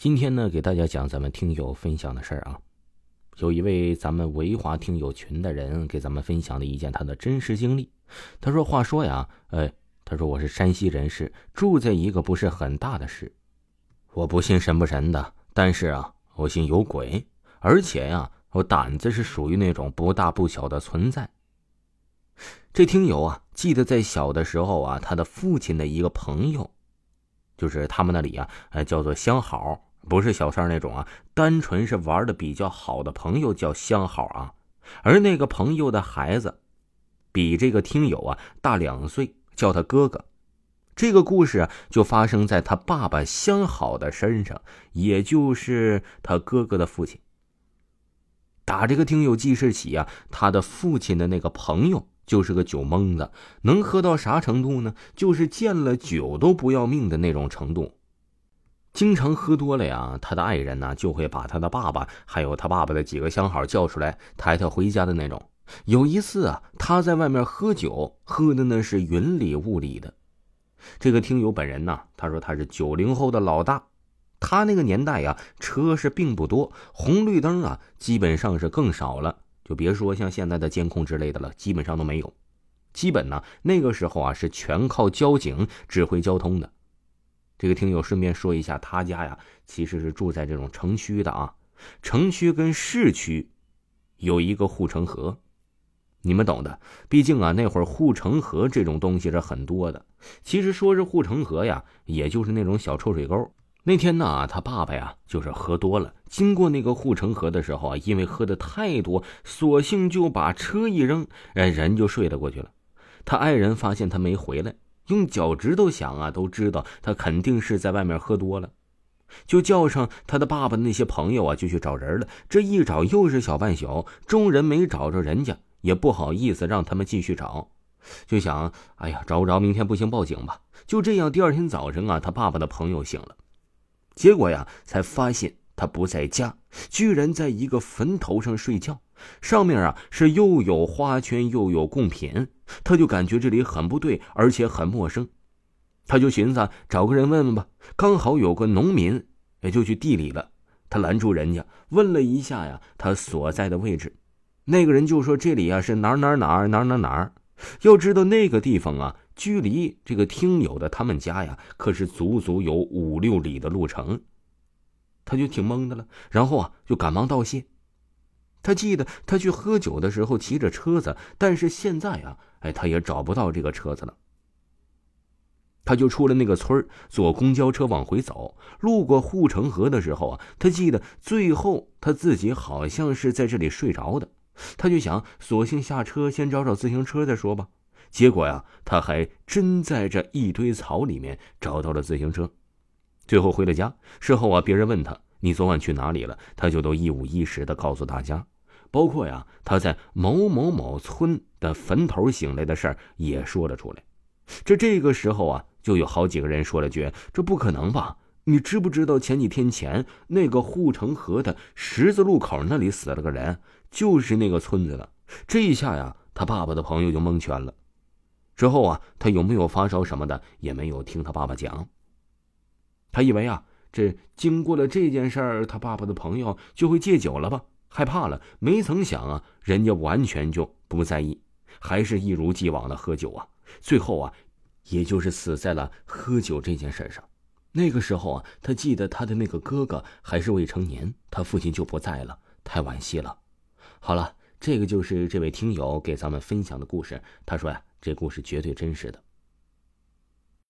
今天呢，给大家讲咱们听友分享的事儿啊。有一位咱们维华听友群的人给咱们分享了一件他的真实经历。他说：“话说呀，哎，他说我是山西人士，住在一个不是很大的市。我不信神不神的，但是啊，我信有鬼，而且呀，我胆子是属于那种不大不小的存在。”这听友啊，记得在小的时候啊，他的父亲的一个朋友，就是他们那里啊，呃，叫做相好。不是小三那种啊，单纯是玩的比较好的朋友叫相好啊。而那个朋友的孩子，比这个听友啊大两岁，叫他哥哥。这个故事啊，就发生在他爸爸相好的身上，也就是他哥哥的父亲。打这个听友记事起啊，他的父亲的那个朋友就是个酒蒙子，能喝到啥程度呢？就是见了酒都不要命的那种程度。经常喝多了呀，他的爱人呢就会把他的爸爸还有他爸爸的几个相好叫出来抬他回家的那种。有一次啊，他在外面喝酒，喝的那是云里雾里的。这个听友本人呢，他说他是九零后的老大，他那个年代呀，车是并不多，红绿灯啊基本上是更少了，就别说像现在的监控之类的了，基本上都没有。基本呢，那个时候啊是全靠交警指挥交通的。这个听友顺便说一下，他家呀其实是住在这种城区的啊，城区跟市区有一个护城河，你们懂的。毕竟啊，那会儿护城河这种东西是很多的。其实说是护城河呀，也就是那种小臭水沟。那天呢，他爸爸呀就是喝多了，经过那个护城河的时候啊，因为喝的太多，索性就把车一扔，人就睡了过去了。他爱人发现他没回来。用脚趾头想啊，都知道他肯定是在外面喝多了，就叫上他的爸爸那些朋友啊，就去找人了。这一找又是小半宿，众人没找着人家，也不好意思让他们继续找，就想，哎呀，找不着，明天不行报警吧。就这样，第二天早晨啊，他爸爸的朋友醒了，结果呀，才发现他不在家，居然在一个坟头上睡觉。上面啊是又有花圈又有贡品，他就感觉这里很不对，而且很陌生，他就寻思找个人问问吧。刚好有个农民，也就去地里了。他拦住人家，问了一下呀，他所在的位置。那个人就说这里啊是哪哪哪哪哪哪。要知道那个地方啊，距离这个听友的他们家呀，可是足足有五六里的路程。他就挺懵的了，然后啊就赶忙道谢。他记得他去喝酒的时候骑着车子，但是现在啊，哎，他也找不到这个车子了。他就出了那个村坐公交车往回走。路过护城河的时候啊，他记得最后他自己好像是在这里睡着的。他就想，索性下车先找找自行车再说吧。结果呀，他还真在这一堆草里面找到了自行车。最后回了家。事后啊，别人问他。你昨晚去哪里了？他就都一五一十的告诉大家，包括呀，他在某某某村的坟头醒来的事儿也说了出来。这这个时候啊，就有好几个人说了句：“这不可能吧？你知不知道前几天前那个护城河的十字路口那里死了个人，就是那个村子的？”这一下呀，他爸爸的朋友就蒙圈了。之后啊，他有没有发烧什么的也没有听他爸爸讲。他以为啊。这经过了这件事儿，他爸爸的朋友就会戒酒了吧？害怕了，没曾想啊，人家完全就不在意，还是一如既往的喝酒啊。最后啊，也就是死在了喝酒这件事上。那个时候啊，他记得他的那个哥哥还是未成年，他父亲就不在了，太惋惜了。好了，这个就是这位听友给咱们分享的故事。他说呀，这故事绝对真实的。